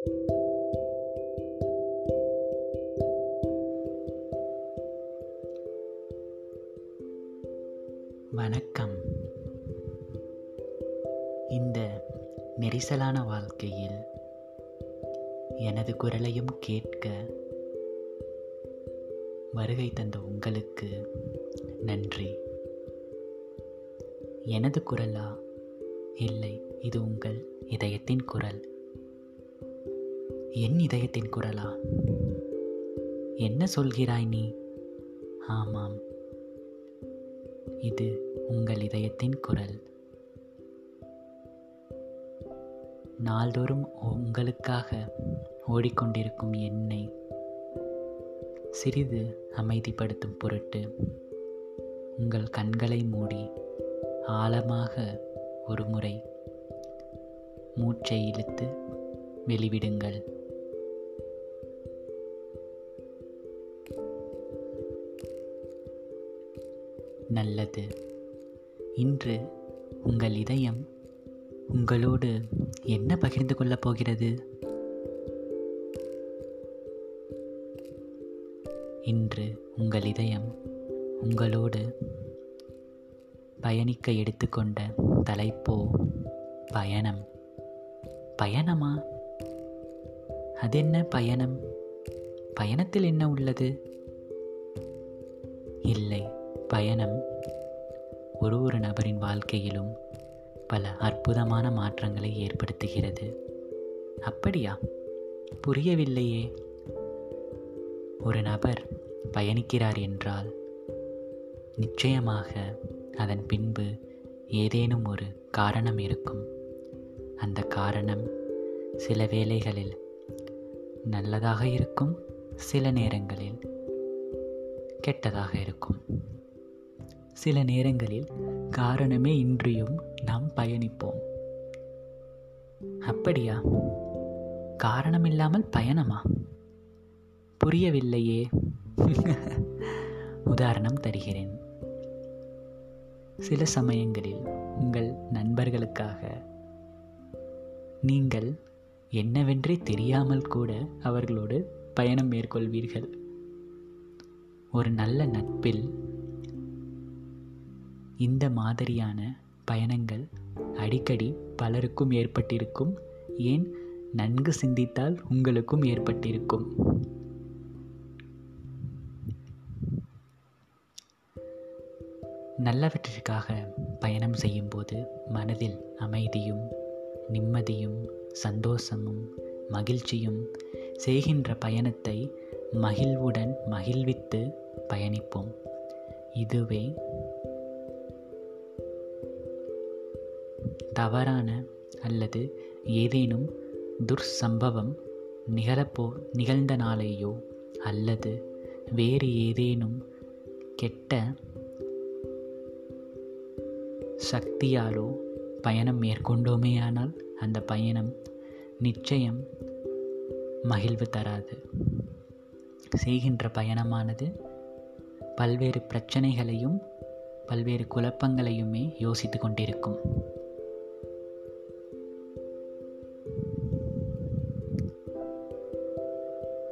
வணக்கம். இந்த நெரிசலான வாழ்க்கையில் எனது குரலையும் கேட்க வருகை தந்த உங்களுக்கு நன்றி. எனது குரலா? இல்லை இது உங்கள் இதயத்தின் குரல். என் இதயத்தின் குரலா? என்ன சொல்கிறாய் நீ? ஆமாம். இது உங்கள் இதயத்தின் குரல். நாள்தோறும் உங்களுக்காக ஓடிக்கொண்டிருக்கும் என்னை சிறிது அமைதிப்படுத்தும் பொருட்டு உங்கள் கண்களை மூடி ஆழமாக ஒரு முறை மூச்சை இழுத்து வெளிவிடுங்கள். நல்லது. இன்று உங்கள் இதயம் உங்களோடு என்ன பகிர்ந்து கொள்ளப் போகிறது? இன்று உங்கள் இதயம் உங்களோடு பயணிக்க எடுத்துக்கொண்ட தலைப்போ பயணம். பயணமா? அதென்ன பயணம்? பயணத்தில் என்ன உள்ளது? இல்லை. பயணம் ஒரு ஒரு நபரின் வாழ்க்கையிலும் பல அற்புதமான மாற்றங்களை ஏற்படுத்துகிறது. அப்படியா? புரியவில்லையே. ஒரு நபர் பயணிக்கிறார் என்றால் நிச்சயமாக அதன் பின்பு ஏதேனும் ஒரு காரணம் இருக்கும். அந்த காரணம் சில வேளைகளில் நல்லதாக இருக்கும் சில நேரங்களில் கெட்டதாக இருக்கும். சில நேரங்களில் காரணமே இன்றியும் நாம் பயணிப்போம். அப்படியா? காரணமில்லாமல் பயணமா? புரியவில்லையே. உதாரணம் தருகிறேன். சில சமயங்களில் உங்கள் நண்பர்களுக்காக நீங்கள் என்னவென்றே தெரியாமல் கூட அவர்களோடு பயணம் மேற்கொள்வீர்கள். ஒரு நல்ல நட்பில் இந்த மாதிரியான பயணங்கள் அடிக்கடி பலருக்கும் ஏற்பட்டிருக்கும். ஏன்? நன்கு சிந்தித்தால் உங்களுக்கும் ஏற்பட்டிருக்கும். நல்லவற்றிற்காக பயணம் செய்யும்போது மனதில் அமைதியும் நிம்மதியும் சந்தோஷமும் மகிழ்ச்சியும் செய்கின்ற பயணத்தை மகிழ்வுடன் மகிழ்வித்து பயணிப்போம். இதுவே தவறான அல்லது ஏதேனும் துர்சம்பவம் நிகழப்போ நிகழ்ந்த நாளையோ அல்லது வேறு ஏதேனும் கெட்ட சக்தியாலோ பயணம் மேற்கொண்டோமேயானால் அந்த பயணம் நிச்சயம் மகிழ்வு தராது. செய்கின்ற பயணமானது பல்வேறு பிரச்சனைகளையும் பல்வேறு குழப்பங்களையுமே யோசித்து கொண்டிருக்கும்.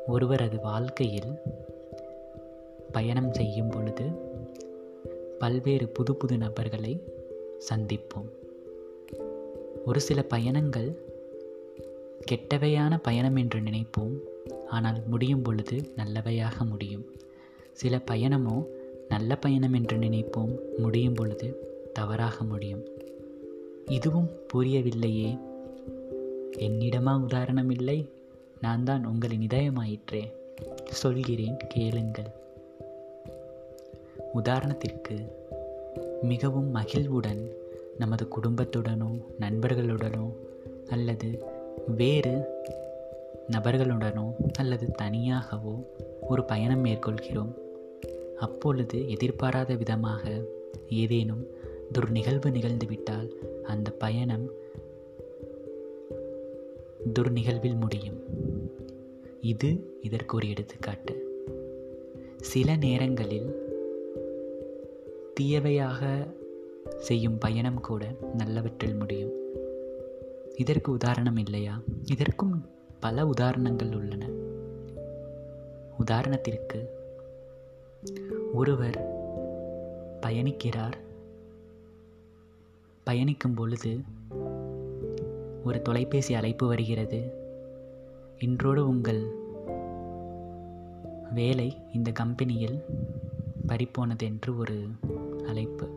ஒருவரது வாழ்க்கையில் பயணம் செய்யும் பொழுது பல்வேறு புது புது நபர்களை சந்திப்போம். ஒரு சில பயணங்கள் கெட்டவையான பயணம் என்று நினைப்போம். ஆனால் முடியும் பொழுது நல்லவையாக முடியும். சில பயணமோ நல்ல பயணம் என்று நினைப்போம். முடியும் பொழுது தவறாக முடியும். இதுவும் புரியவில்லையே. என்னிடமா உதாரணம் இல்லை? நான் தான் உங்களின் இதயமாயிற்றே சொல்கிறேன் கேளுங்கள். உதாரணத்திற்கு மிகவும் மகிழ்வுடன் நமது குடும்பத்துடனோ நண்பர்களுடனோ அல்லது வேறு நபர்களுடனோ அல்லது தனியாகவோ ஒரு பயணம் மேற்கொள்கிறோம். அப்பொழுது எதிர்பாராத விதமாக ஏதேனும் துர் நிகழ்வு நிகழ்ந்துவிட்டால் அந்த பயணம் துர்நிகழ்வில் முடியும். இது இதற்கு ஒரு எடுத்துக்காட்டு. சில நேரங்களில் தீயவையாக செய்யும் பயணம் கூட நல்லவற்றில் முடியும். இதற்கு உதாரணம் இல்லையா? இதற்கும் பல உதாரணங்கள் உள்ளன. உதாரணத்திற்கு ஒருவர் பயணிக்கிறார். பயணிக்கும் பொழுது ஒரு தொலைபேசி அழைப்பு வருகிறது. இன்றோடு உங்கள் வேலை இந்த கம்பெனியில் பறிப்போனது என்று ஒரு அழைப்பு.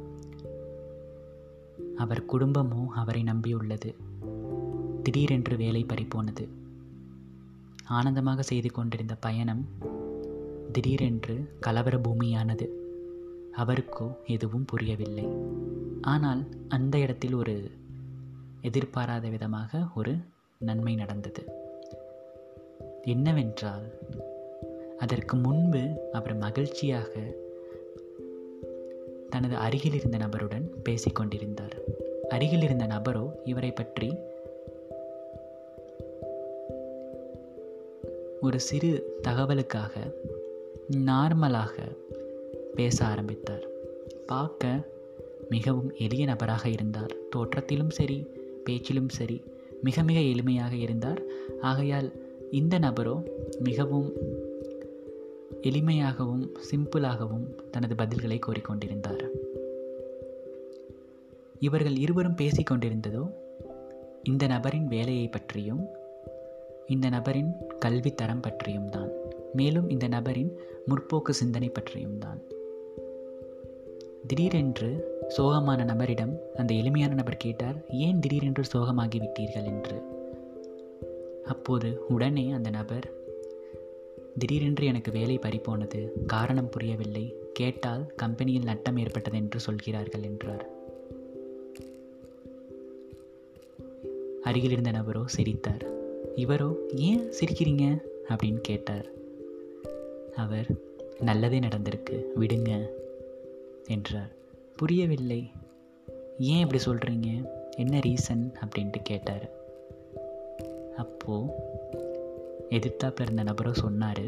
அவர் குடும்பமோ அவரை நம்பியுள்ளது. திடீரென்று வேலை பறிப்போனது. ஆனந்தமாக செய்து கொண்டிருந்த பயணம் திடீரென்று கலவர பூமியானது. அவருக்கோ எதுவும் புரியவில்லை. ஆனால் அந்த இடத்தில் ஒரு எதிர்பாராத விதமாக ஒரு நன்மை நடந்தது. என்னவென்றால் அதற்கு முன்பு அவர் மகிழ்ச்சியாக தனது அருகில் இருந்த நபருடன் பேசிக்கொண்டிருந்தார் அருகில் இருந்த நபரோ இவரை பற்றி ஒரு சிறு தகவலுக்காக நார்மலாக பேச ஆரம்பித்தார். பார்க்க மிகவும் எளிய நபராக இருந்தார். தோற்றத்திலும் சரி பேச்சிலும் சரி மிக மிக எளிமையாக இருந்தார். ஆகையால் இந்த நபரோ மிகவும் எளிமையாகவும் சிம்பிளாகவும் தனது பதில்களை கோரிக்கொண்டிருந்தார் இவர்கள் இருவரும் பேசிக்கொண்டிருந்ததோ இந்த நபரின் வேலையை பற்றியும் இந்த நபரின் கல்வி தரம் பற்றியும் தான். மேலும் இந்த நபரின் முற்போக்கு சிந்தனை பற்றியும் தான். திடீரென்று சோகமான நபரிடம் அந்த எளிமையான நபர் கேட்டார் ஏன் திடீரென்று சோகமாகி விட்டீர்கள்? என்று. அப்போது உடனே அந்த நபர் திடீரென்று எனக்கு வேலை பறிப்போனது காரணம் புரியவில்லை. கேட்டால் கம்பெனியில் நட்டம் ஏற்பட்டது என்று சொல்கிறார்கள் என்றார். அருகில் இருந்த நபரோ சிரித்தார். இவரோ ஏன் சிரிக்கிறீங்க? அப்படின்னு கேட்டார். அவர் நல்லதே நடந்திருக்கு. விடுங்க என்றார். புரியவில்லை. ஏன் இப்படி சொல்கிறீங்க என்ன ரீசன்? அப்படின்ட்டு கேட்டார். அப்போது எதிர்த்தாப்பில் இருந்த நபரும் சொன்னார்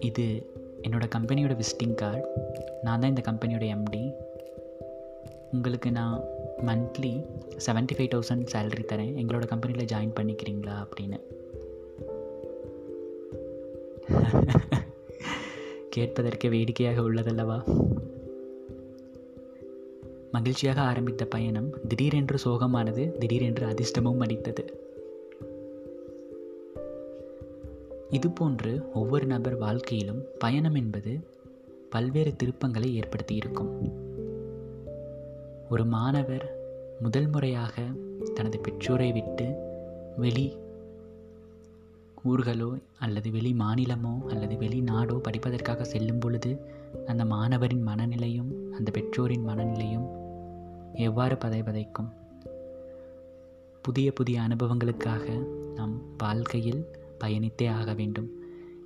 இது என்னோடய கம்பெனியோட விசிட்டிங் கார்டு. நான் தான் இந்த கம்பெனியோட எம்டி உங்களுக்கு நான் monthly seventy five thousand salary தரேன். எங்களோட கம்பெனியில் ஜாயின் பண்ணிக்கிறீங்களா? அப்படின்னு. கேட்பதற்கு வேடிக்கையாக உள்ளதல்லவா? மகிழ்ச்சியாக ஆரம்பித்த பயணம் திடீரென்று சோகமானது திடீரென்று அதிர்ஷ்டமும் அடித்தது இதுபோன்று ஒவ்வொரு நபர் வாழ்க்கையிலும் பயணம் என்பது பல்வேறு திருப்பங்களை ஏற்படுத்தி இருக்கும் ஒரு மாணவர் முதல் முறையாக தனது பெற்றோரை விட்டு வெளி ஊர்களோ அல்லது வெளி மாநிலமோ அல்லது வெளிநாடோ படிப்பதற்காக செல்லும் பொழுது அந்த மாணவரின் மனநிலையும் அந்த பெற்றோரின் மனநிலையும் எவ்வாறு பதைபதைக்கும்? புதிய புதிய அனுபவங்களுக்காக நம் வாழ்க்கையில் பயணித்தே ஆக வேண்டும்.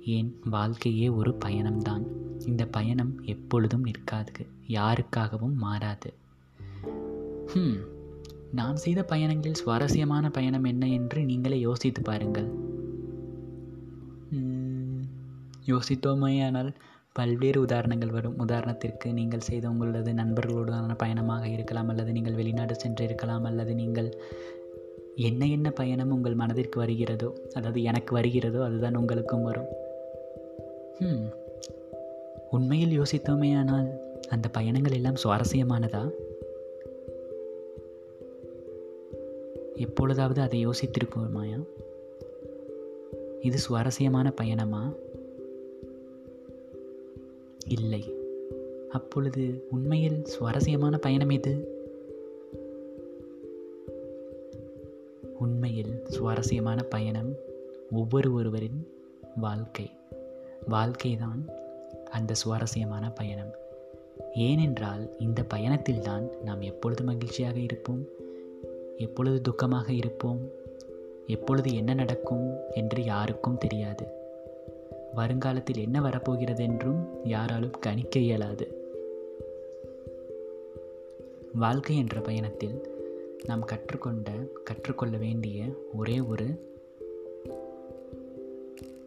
ஏன்? வாழ்க்கையே ஒரு பயணம்தான். இந்த பயணம் எப்பொழுதும் நிற்காது. யாருக்காகவும் மாறாது. ஹம். நான் செய்த பயணங்களில் சுவாரஸ்யமான பயணம் என்ன என்று நீங்களே யோசித்து பாருங்கள். யோசித்தோமையானால் பல்வேறு உதாரணங்கள் வரும். உதாரணத்திற்கு நீங்கள் செய்த உங்களது நண்பர்களுடனான பயணமாக இருக்கலாம் அல்லது நீங்கள் வெளிநாடு சென்று இருக்கலாம் அல்லது நீங்கள் என்ன என்ன பயணம் உங்கள் மனதிற்கு வருகிறதோ அதாவது எனக்கு வருகிறதோ அதுதான் உங்களுக்கும் வரும். உண்மையில் யோசித்தோமே ஆனால் அந்த பயணங்கள் எல்லாம் சுவாரஸ்யமானதா? எப்பொழுதாவது அதை யோசித்திருப்போமாயா? இது சுவாரஸ்யமான பயணமா? இல்லை. அப்பொழுது உண்மையில் சுவாரஸ்யமான பயணம் எது? உண்மையில் சுவாரஸ்யமான பயணம் ஒவ்வொரு ஒருவரின் வாழ்க்கை. வாழ்க்கைதான் அந்த சுவாரஸ்யமான பயணம். ஏனென்றால் இந்த பயணத்தில்தான் நாம் எப்பொழுது மகிழ்ச்சியாக இருப்போம்? எப்பொழுது துக்கமாக இருப்போம்? எப்பொழுது என்ன நடக்கும்? என்று யாருக்கும் தெரியாது. வருங்காலத்தில் என்ன வரப்போகிறது என்றும் யாராலும் கணிக்க இயலாது. வாழ்க்கை என்ற பயணத்தில் நாம் கற்றுக்கொண்ட கற்றுக்கொள்ள வேண்டிய ஒரே ஒரு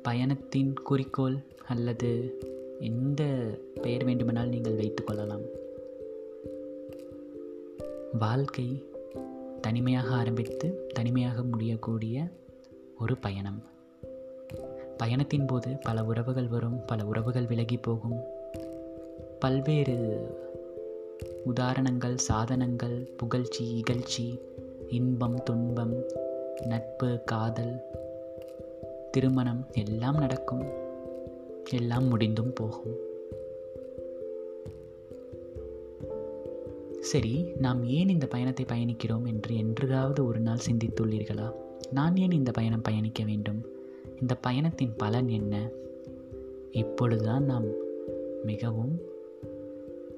பயணத்தின் குறிக்கோள் அல்லது எந்த பெயர் வேண்டுமானால் நீங்கள் வைத்துக்கொள்ளலாம் வாழ்க்கை தனிமையாக ஆரம்பித்து தனிமையாக முடியக்கூடிய ஒரு பயணம். பயணத்தின் போது பல உறவுகள் வரும் பல உறவுகள் விலகி போகும். பல்வேறு உதாரணங்கள் சாதனங்கள் புகழ்ச்சி இகழ்ச்சி இன்பம் துன்பம் நட்பு காதல் திருமணம் எல்லாம் நடக்கும். எல்லாம் முடிந்தும் போகும். சரி நாம் ஏன் இந்த பயணத்தை பயணிக்கிறோம் என்று என்றாவது ஒரு நாள் சிந்தித்துள்ளீர்களா? நான் ஏன் இந்த பயணம் பயணிக்க வேண்டும்? இந்த பயணத்தின் பலன் என்ன? இப்பொழுதுதான் நாம் மிகவும்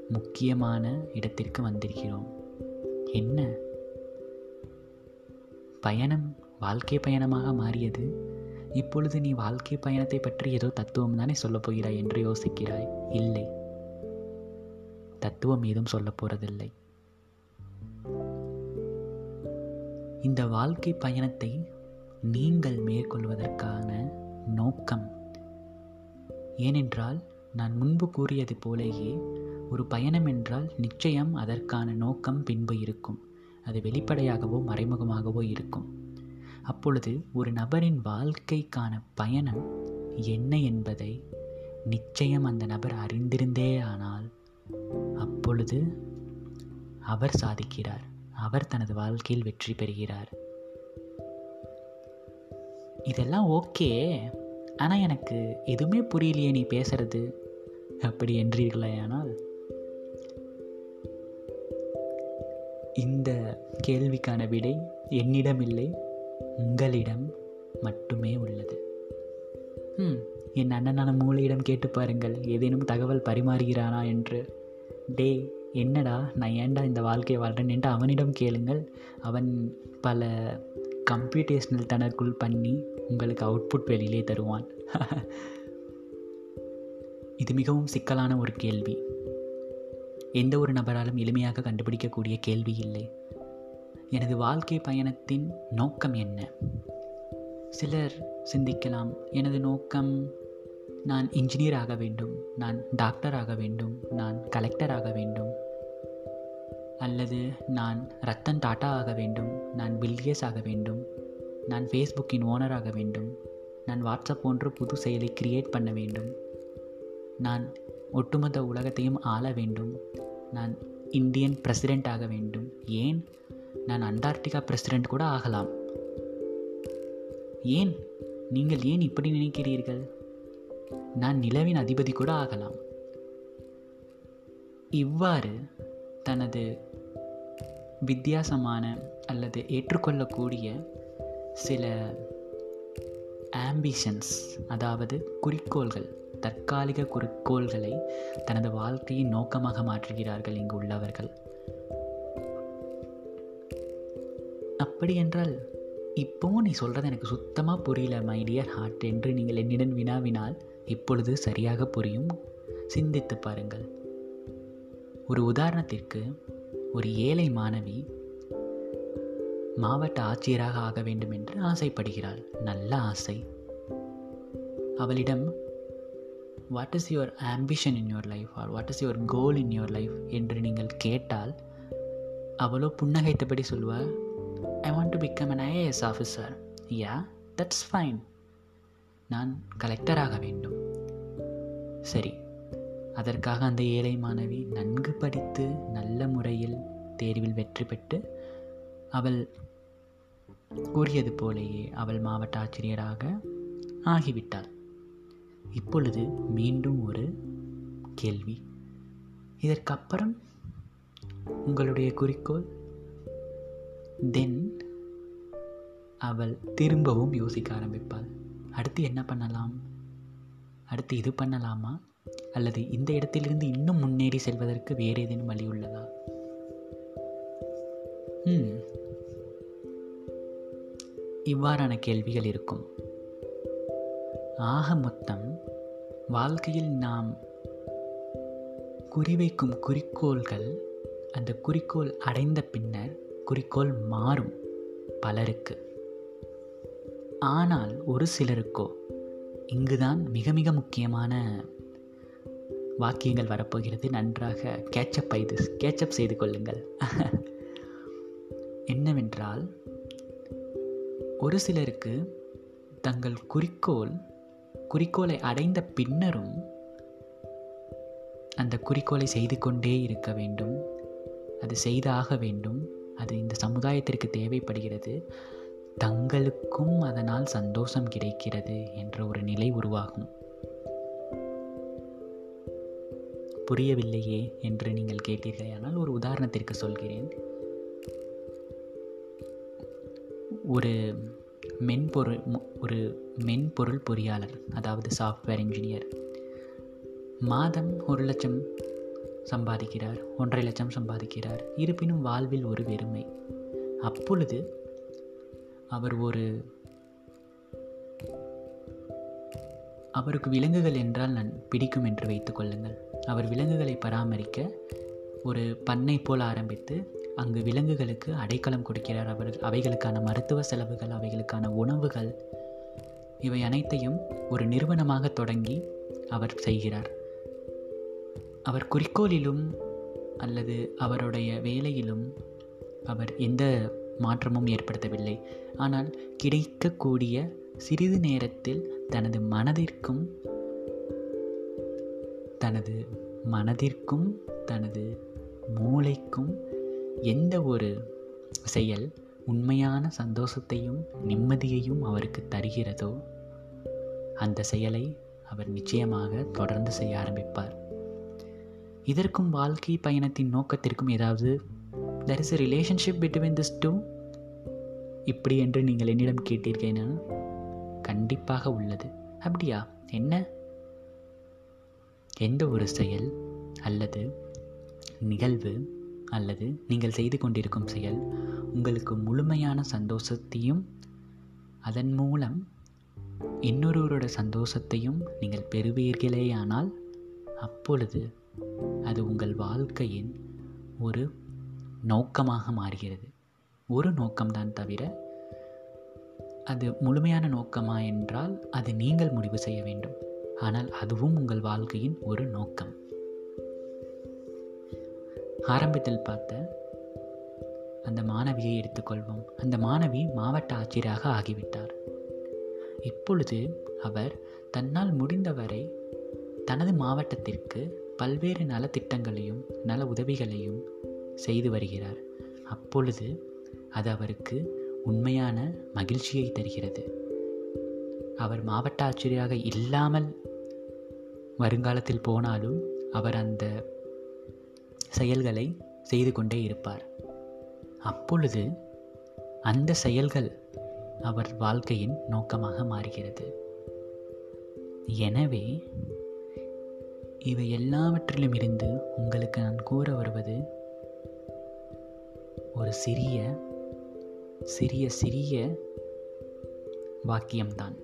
முக்கியமான இடத்திற்கு வந்திருக்கிறோம். என்ன? பயணம் வாழ்க்கை பயணமாக மாறியது. இப்பொழுது நீ வாழ்க்கை பயணத்தை பற்றி ஏதோ தத்துவம் தானே சொல்லப் போகிறாய் என்று யோசிக்கிறாய். இல்லை. தத்துவம் ஏதும் சொல்லப் போறதில்லை. இந்த வாழ்க்கை பயணத்தை நீங்கள் மேற்கொள்வதற்கான நோக்கம். ஏனென்றால் நான் முன்பு கூறியது போலேயே ஒரு பயணம் என்றால் நிச்சயம் அதற்கான நோக்கம் பின்பு இருக்கும். அது வெளிப்படையாகவோ மறைமுகமாகவோ இருக்கும். அப்பொழுது ஒரு நபரின் வாழ்க்கைக்கான பயணம் என்ன என்பதை நிச்சயம் அந்த நபர் அறிந்திருந்தே ஆனால் அப்பொழுது அவர் சாதிக்கிறார். அவர் தனது வாழ்க்கையில் வெற்றி பெறுகிறார். இதெல்லாம் ஓகே. ஆனால் எனக்கு எதுவுமே புரியலையே நீ பேசுறது. அப்படி என்றீர்களேயானால் இந்த கேள்விக்கான விடை என்னிடம் இல்லை உங்களிடம் மட்டுமே உள்ளது. ம் என் அண்ணனான மூளையிடம் கேட்டு பாருங்கள். ஏதேனும் தகவல் பரிமாறுகிறானா என்று. டே என்னடா? நான் ஏன்டா இந்த வாழ்க்கையை வாழ்கிறேன் என்று அவனிடம் கேளுங்கள். அவன் பல கம்ப்யூட்டேஷனல் தனக்குள் பண்ணி உங்களுக்கு அவுட்புட் வெளியிலே தருவான். இது மிகவும் சிக்கலான ஒரு கேள்வி. எந்த ஒரு நபராலும் எளிமையாக கண்டுபிடிக்கக்கூடிய கேள்வி இல்லை. எனது வாழ்க்கை பயணத்தின் நோக்கம் என்ன? சிலர் சிந்திக்கலாம். எனது நோக்கம் நான் இன்ஜினியர் ஆக வேண்டும். நான் டாக்டர் ஆக வேண்டும். நான் கலெக்டர் ஆக வேண்டும். அல்லது நான் ரத்தன் டாட்டா ஆக வேண்டும். நான் பில்கேஸ் ஆக வேண்டும். நான் ஃபேஸ்புக்கின் ஓனர் ஆக வேண்டும். நான் வாட்ஸ்அப் போன்ற புது செயலை கிரியேட் பண்ண வேண்டும். நான் ஒட்டுமொத்த உலகத்தையும் ஆள வேண்டும். நான் இந்தியன் பிரசிடெண்ட் ஆக வேண்டும். ஏன்? நான் அண்டார்டிகா பிரசிடெண்ட் கூட ஆகலாம். ஏன்? நீங்கள் ஏன் இப்படி நினைக்கிறீர்கள்? நான் நிலவின் அதிபதி கூட ஆகலாம். இவ்வாறு தனது வித்தியாசமான அல்லது ஏற்றுக்கொள்ளக்கூடிய சில ஆம்பிஷன்ஸ் அதாவது குறிக்கோள்கள் தற்காலிக குறிக்கோள்களை தனது வாழ்க்கையின் நோக்கமாக மாற்றுகிறார்கள் இங்கு உள்ளவர்கள். அப்படி என்றால் இப்போ நீ சொல்கிறது எனக்கு சுத்தமாக புரியல மை டியர் ஹார்ட் என்று நீங்கள் என்னிடம் வினாவினால் இப்பொழுது சரியாக புரியும். சிந்தித்து பாருங்கள். ஒரு உதாரணத்திற்கு ஒரு ஏழை மாணவி மாவட்ட ஆட்சியராக ஆக வேண்டும் என்று ஆசைப்படுகிறாள். நல்ல ஆசை. அவளிடம் what is your ambition in your life or what is your goal in your life என்று நீங்கள் கேட்டால் அவளோ புன்னகைத்தபடி சொல்வார் I want to become an IAS officer yeah that's fine நான் கலெக்டராக வேண்டும். சரி. அதற்காக அந்த ஏழை மாணவி நன்கு படித்து நல்ல முறையில் தேர்வில் வெற்றி பெற்று அவள் கூறியது போலேயே அவள் மாவட்ட ஆசிரியராக ஆகிவிட்டாள். இப்பொழுது மீண்டும் ஒரு கேள்வி. இதற்கப்புறம் உங்களுடைய குறிக்கோள்? தென் அவள் திரும்பவும் யோசிக்க ஆரம்பிப்பாள். அடுத்து என்ன பண்ணலாம்? அடுத்து இது பண்ணலாமா? அல்லது இந்த இடத்திலிருந்து இன்னும் முன்னேறி செல்வதற்கு வேறு ஏதேனும் வழி உள்ளதா? ம் இவ்வாறான கேள்விகள் இருக்கும். ஆக மொத்தம் வாழ்க்கையில் நாம் குறிவைக்கும் குறிக்கோள்கள் அந்த குறிக்கோள் அடைந்த பின்னர் குறிக்கோள் மாறும் பலருக்கு. ஆனால் ஒரு சிலருக்கோ இங்குதான் மிக மிக முக்கியமான வாக்கியங்கள் வரப்போகிறது. நன்றாக கேட்சப் செய்து கேட்சப் செய்து கொள்ளுங்கள். என்னவென்றால் ஒரு சிலருக்கு தங்கள் குறிக்கோள் குறிக்கோளை அடைந்த பின்னரும் அந்த குறிக்கோளை செய்து கொண்டே இருக்க வேண்டும். அது செய்தாக வேண்டும். அது இந்த சமுதாயத்திற்கு தேவைப்படுகிறது. தங்களுக்கும் அதனால் சந்தோஷம் கிடைக்கிறது என்ற ஒரு நிலை உருவாகும். புரியவில்லையே என்று நீங்கள் கேட்டீர்களே ஆனால் ஒரு உதாரணத்திற்கு சொல்கிறேன். ஒரு மென்பொருள் ஒரு மென்பொருள் பொறியாளர் அதாவது சாஃப்ட்வேர் இன்ஜினியர் மாதம் ஒரு லட்சம் சம்பாதிக்கிறார் ஒன்றரை லட்சம் சம்பாதிக்கிறார். இருப்பினும் வாழ்வில் ஒரு வெறுமை. அப்பொழுது அவர் ஒரு அவருக்கு விலங்குகள் என்றால் நான் பிடிக்கும் என்று வைத்துக் கொள்ளுங்கள். அவர் விலங்குகளை பராமரிக்க ஒரு பண்ணை போல் ஆரம்பித்து அங்கு விலங்குகளுக்கு அடைக்கலம் கொடுக்கிறார். அவர்கள் அவைகளுக்கான மருத்துவ செலவுகள் அவைகளுக்கான உணவுகள் இவை அனைத்தையும் ஒரு நிறுவனமாக தொடங்கி அவர் செய்கிறார். அவர் குறிக்கோளிலும் அல்லது அவருடைய வேலையிலும் அவர் எந்த மாற்றமும் ஏற்படுத்தவில்லை. ஆனால் கிடைக்கக்கூடிய சிறிது நேரத்தில் தனது மனதிற்கும் தனது மனதிற்கும் தனது மூளைக்கும் எந்த ஒரு செயல் உண்மையான சந்தோஷத்தையும் நிம்மதியையும் அவருக்கு தருகிறதோ அந்த செயலை அவர் நிச்சயமாக தொடர்ந்து செய்ய ஆரம்பிப்பார். இதற்கும் வாழ்க்கை பயணத்தின் நோக்கத்திற்கும் ஏதாவது there is a relationship between this two இப்படி என்று நீங்கள் என்னிடம் கேட்டீர்கள் கண்டிப்பாக உள்ளது. அப்படியா? என்ன? எந்த ஒரு செயல் அல்லது நிகழ்வு அல்லது நீங்கள் செய்து கொண்டிருக்கும் செயல் உங்களுக்கு முழுமையான சந்தோஷத்தையும் அதன் மூலம் இன்னொருவரோட சந்தோஷத்தையும் நீங்கள் பெறுவீர்களேயானால் அப்பொழுது அது உங்கள் வாழ்க்கையின் ஒரு நோக்கமாக மாறுகிறது. ஒரு நோக்கம்தான் தவிர அது முழுமையான நோக்கமா என்றால் அது நீங்கள் முடிவு செய்ய வேண்டும். ஆனால் அதுவும் உங்கள் வாழ்க்கையின் ஒரு நோக்கம். ஆரம்பத்தில் பார்த்த அந்த மாணவியை எடுத்துக்கொள்வோம். அந்த மாணவி மாவட்ட ஆட்சியராக ஆகிவிட்டார். இப்பொழுது அவர் தன்னால் முடிந்தவரை தனது மாவட்டத்திற்கு பல்வேறு நலத்திட்டங்களையும் நல உதவிகளையும் செய்து வருகிறார். அப்பொழுது அது அவருக்கு உண்மையான மகிழ்ச்சியை தருகிறது. அவர் மாவட்ட ஆட்சியராக இல்லாமல் வருங்காலத்தில் போனாலும் அவர் அந்த செயல்களை செய்து கொண்டே இருப்பார். அப்பொழுது அந்த செயல்கள் அவர் வாழ்க்கையின் நோக்கமாக மாறுகிறது. எனவே இவை எல்லாவற்றிலும் இருந்து உங்களுக்கு நான் கூற வருவது ஒரு சிறிய சிறிய சிறிய வாக்கியம்தான்.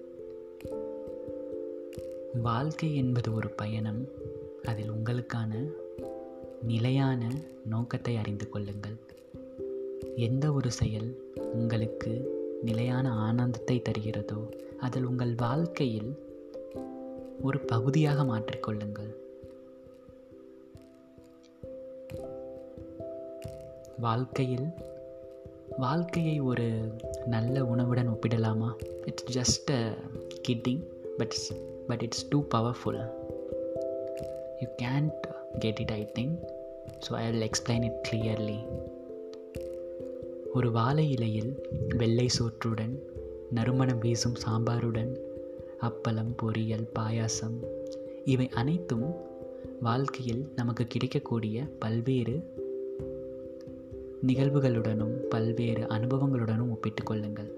வாழ்க்கை என்பது ஒரு பயணம் அதில் உங்களுக்கான நிலையான நோக்கத்தை அறிந்து கொள்ளுங்கள். எந்த ஒரு செயல் உங்களுக்கு நிலையான ஆனந்தத்தை தருகிறதோ அதில் உங்கள் வாழ்க்கையில் ஒரு பகுதியாக மாற்றிக்கொள்ளுங்கள் வாழ்க்கையில் வாழ்க்கையை ஒரு நல்ல உணவுடன் ஒப்பிடலாமா? It's just a kidding but but it's too powerful you can't get it I think so I will explain it clearly ஒரு வாழை இலையில் வெள்ளை சோற்றுடன் நறுமணம் வீசும் சாம்பாருடன் அப்பளம் பொரியல் பாயாசம் இவை அனைத்தும் வாழ்க்கையில் நமக்கு கிடைக்கக்கூடிய பல்வேறு நிகழ்வுகளுடனும் பல்வேறு அனுபவங்களுடனும் ஒப்பிட்டு கொள்ளுங்கள்.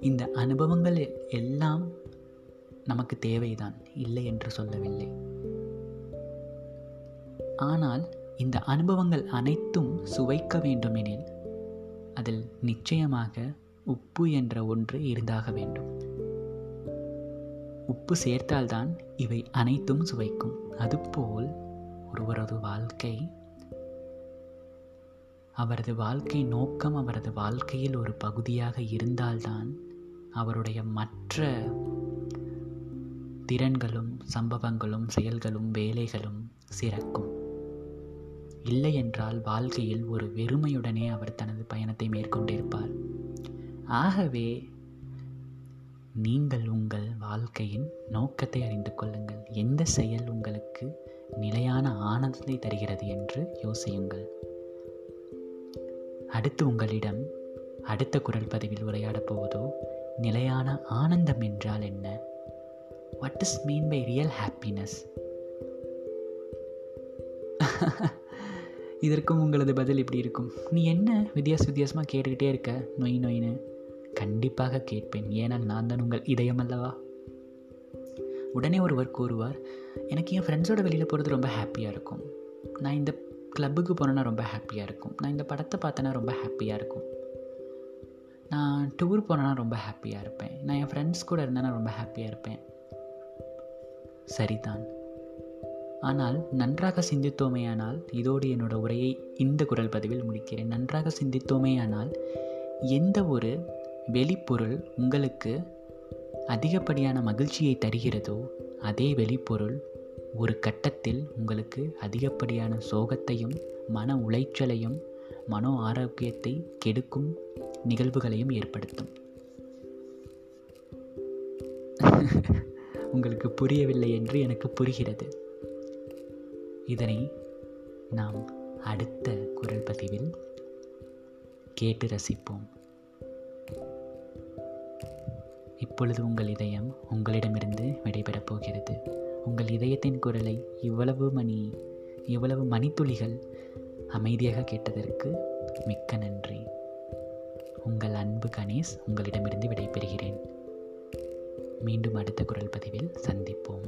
இந்த அனுபவங்கள் எல்லாம் நமக்கு தேவைதான் இல்லை என்று சொல்லவில்லை. ஆனால் இந்த அனுபவங்கள் அனைத்தும் சுவைக்க வேண்டுமெனில் அதில் நிச்சயமாக உப்பு என்ற ஒன்று இருந்தாக வேண்டும். உப்பு சேர்த்தால்தான் இவை அனைத்தும் சுவைக்கும். அதுபோல் ஒருவரது வாழ்க்கை அவரது வாழ்க்கை நோக்கம் அவரது வாழ்க்கையில் ஒரு பகுதியாக இருந்தால்தான் அவருடைய மற்ற திறன்களும் சம்பவங்களும் செயல்களும் வேலைகளும் சிறக்கும். இல்லை என்றால் வாழ்க்கையில் ஒரு வெறுமையுடனே அவர் தனது பயணத்தை மேற்கொண்டிருப்பார். ஆகவே நீங்கள் உங்கள் வாழ்க்கையின் நோக்கத்தை அறிந்து கொள்ளுங்கள். எந்த செயல் உங்களுக்கு நிலையான ஆனந்தத்தை தருகிறது என்று யோசியுங்கள். அடுத்து உங்களிடம் அடுத்த குரல் பதிவில் உரையாடப் போவதோ நிலையான ஆனந்தம் என்றால் என்ன? What is mean by real happiness இதற்கும் உங்களது பதில் இப்படி இருக்கும். நீ என்ன வித்தியாச வித்தியாசமாக கேட்டுக்கிட்டே இருக்க? நொய் நொயின்னு கண்டிப்பாக கேட்பேன். ஏனால் நான் தான் உங்கள் இதயம் அல்லவா? உடனே ஒருவர் கூறுவார் எனக்கு என் ஃப்ரெண்ட்ஸோட வெளியில் போகிறது ரொம்ப ஹாப்பியாக இருக்கும். நான் இந்த கிளப்புக்கு போனேன்னா ரொம்ப ஹாப்பியாக இருக்கும். நான் இந்த படத்தை பார்த்தேன்னா ரொம்ப ஹாப்பியாக இருக்கும். நான் டூர் போனேன்னா ரொம்ப ஹாப்பியாக இருப்பேன். நான் என் ஃப்ரெண்ட்ஸ் கூட இருந்தேன்னா ரொம்ப ஹாப்பியாக இருப்பேன். சரிதான். ஆனால் நன்றாக சிந்தித்தோமேயானால் இதோடு என்னோட உரையை இந்த குரல் பதிவில் முடிக்கிறேன். நன்றாக சிந்தித்தோமேயானால் எந்த ஒரு வெளிப்பொருள் உங்களுக்கு அதிகப்படியான மகிழ்ச்சியை தருகிறதோ அதே வெளிப்பொருள் ஒரு கட்டத்தில் உங்களுக்கு அதிகப்படியான சோகத்தையும் மன உளைச்சலையும் மனோ ஆரோக்கியத்தை கெடுக்கும் நிகழ்வுகளையும் ஏற்படுத்தும். உங்களுக்கு புரியவில்லை என்று எனக்கு புரிகிறது. இதனை நாம் அடுத்த குரல் பதிவில் கேட்டு ரசிப்போம். இப்பொழுது உங்கள் இதயம் உங்களிடமிருந்து விடைபெறப் போகிறது. உங்கள் இதயத்தின் குரலை இவ்வளவு மணி இவ்வளவு மணித்துளிகள் அமைதியாக கேட்டதற்கு மிக்க நன்றி. உங்கள் அன்பு கணேஷ் உங்களிடமிருந்து விடைபெறுகிறேன். மீண்டும் அடுத்த குரல் பதிவில் சந்திப்போம்.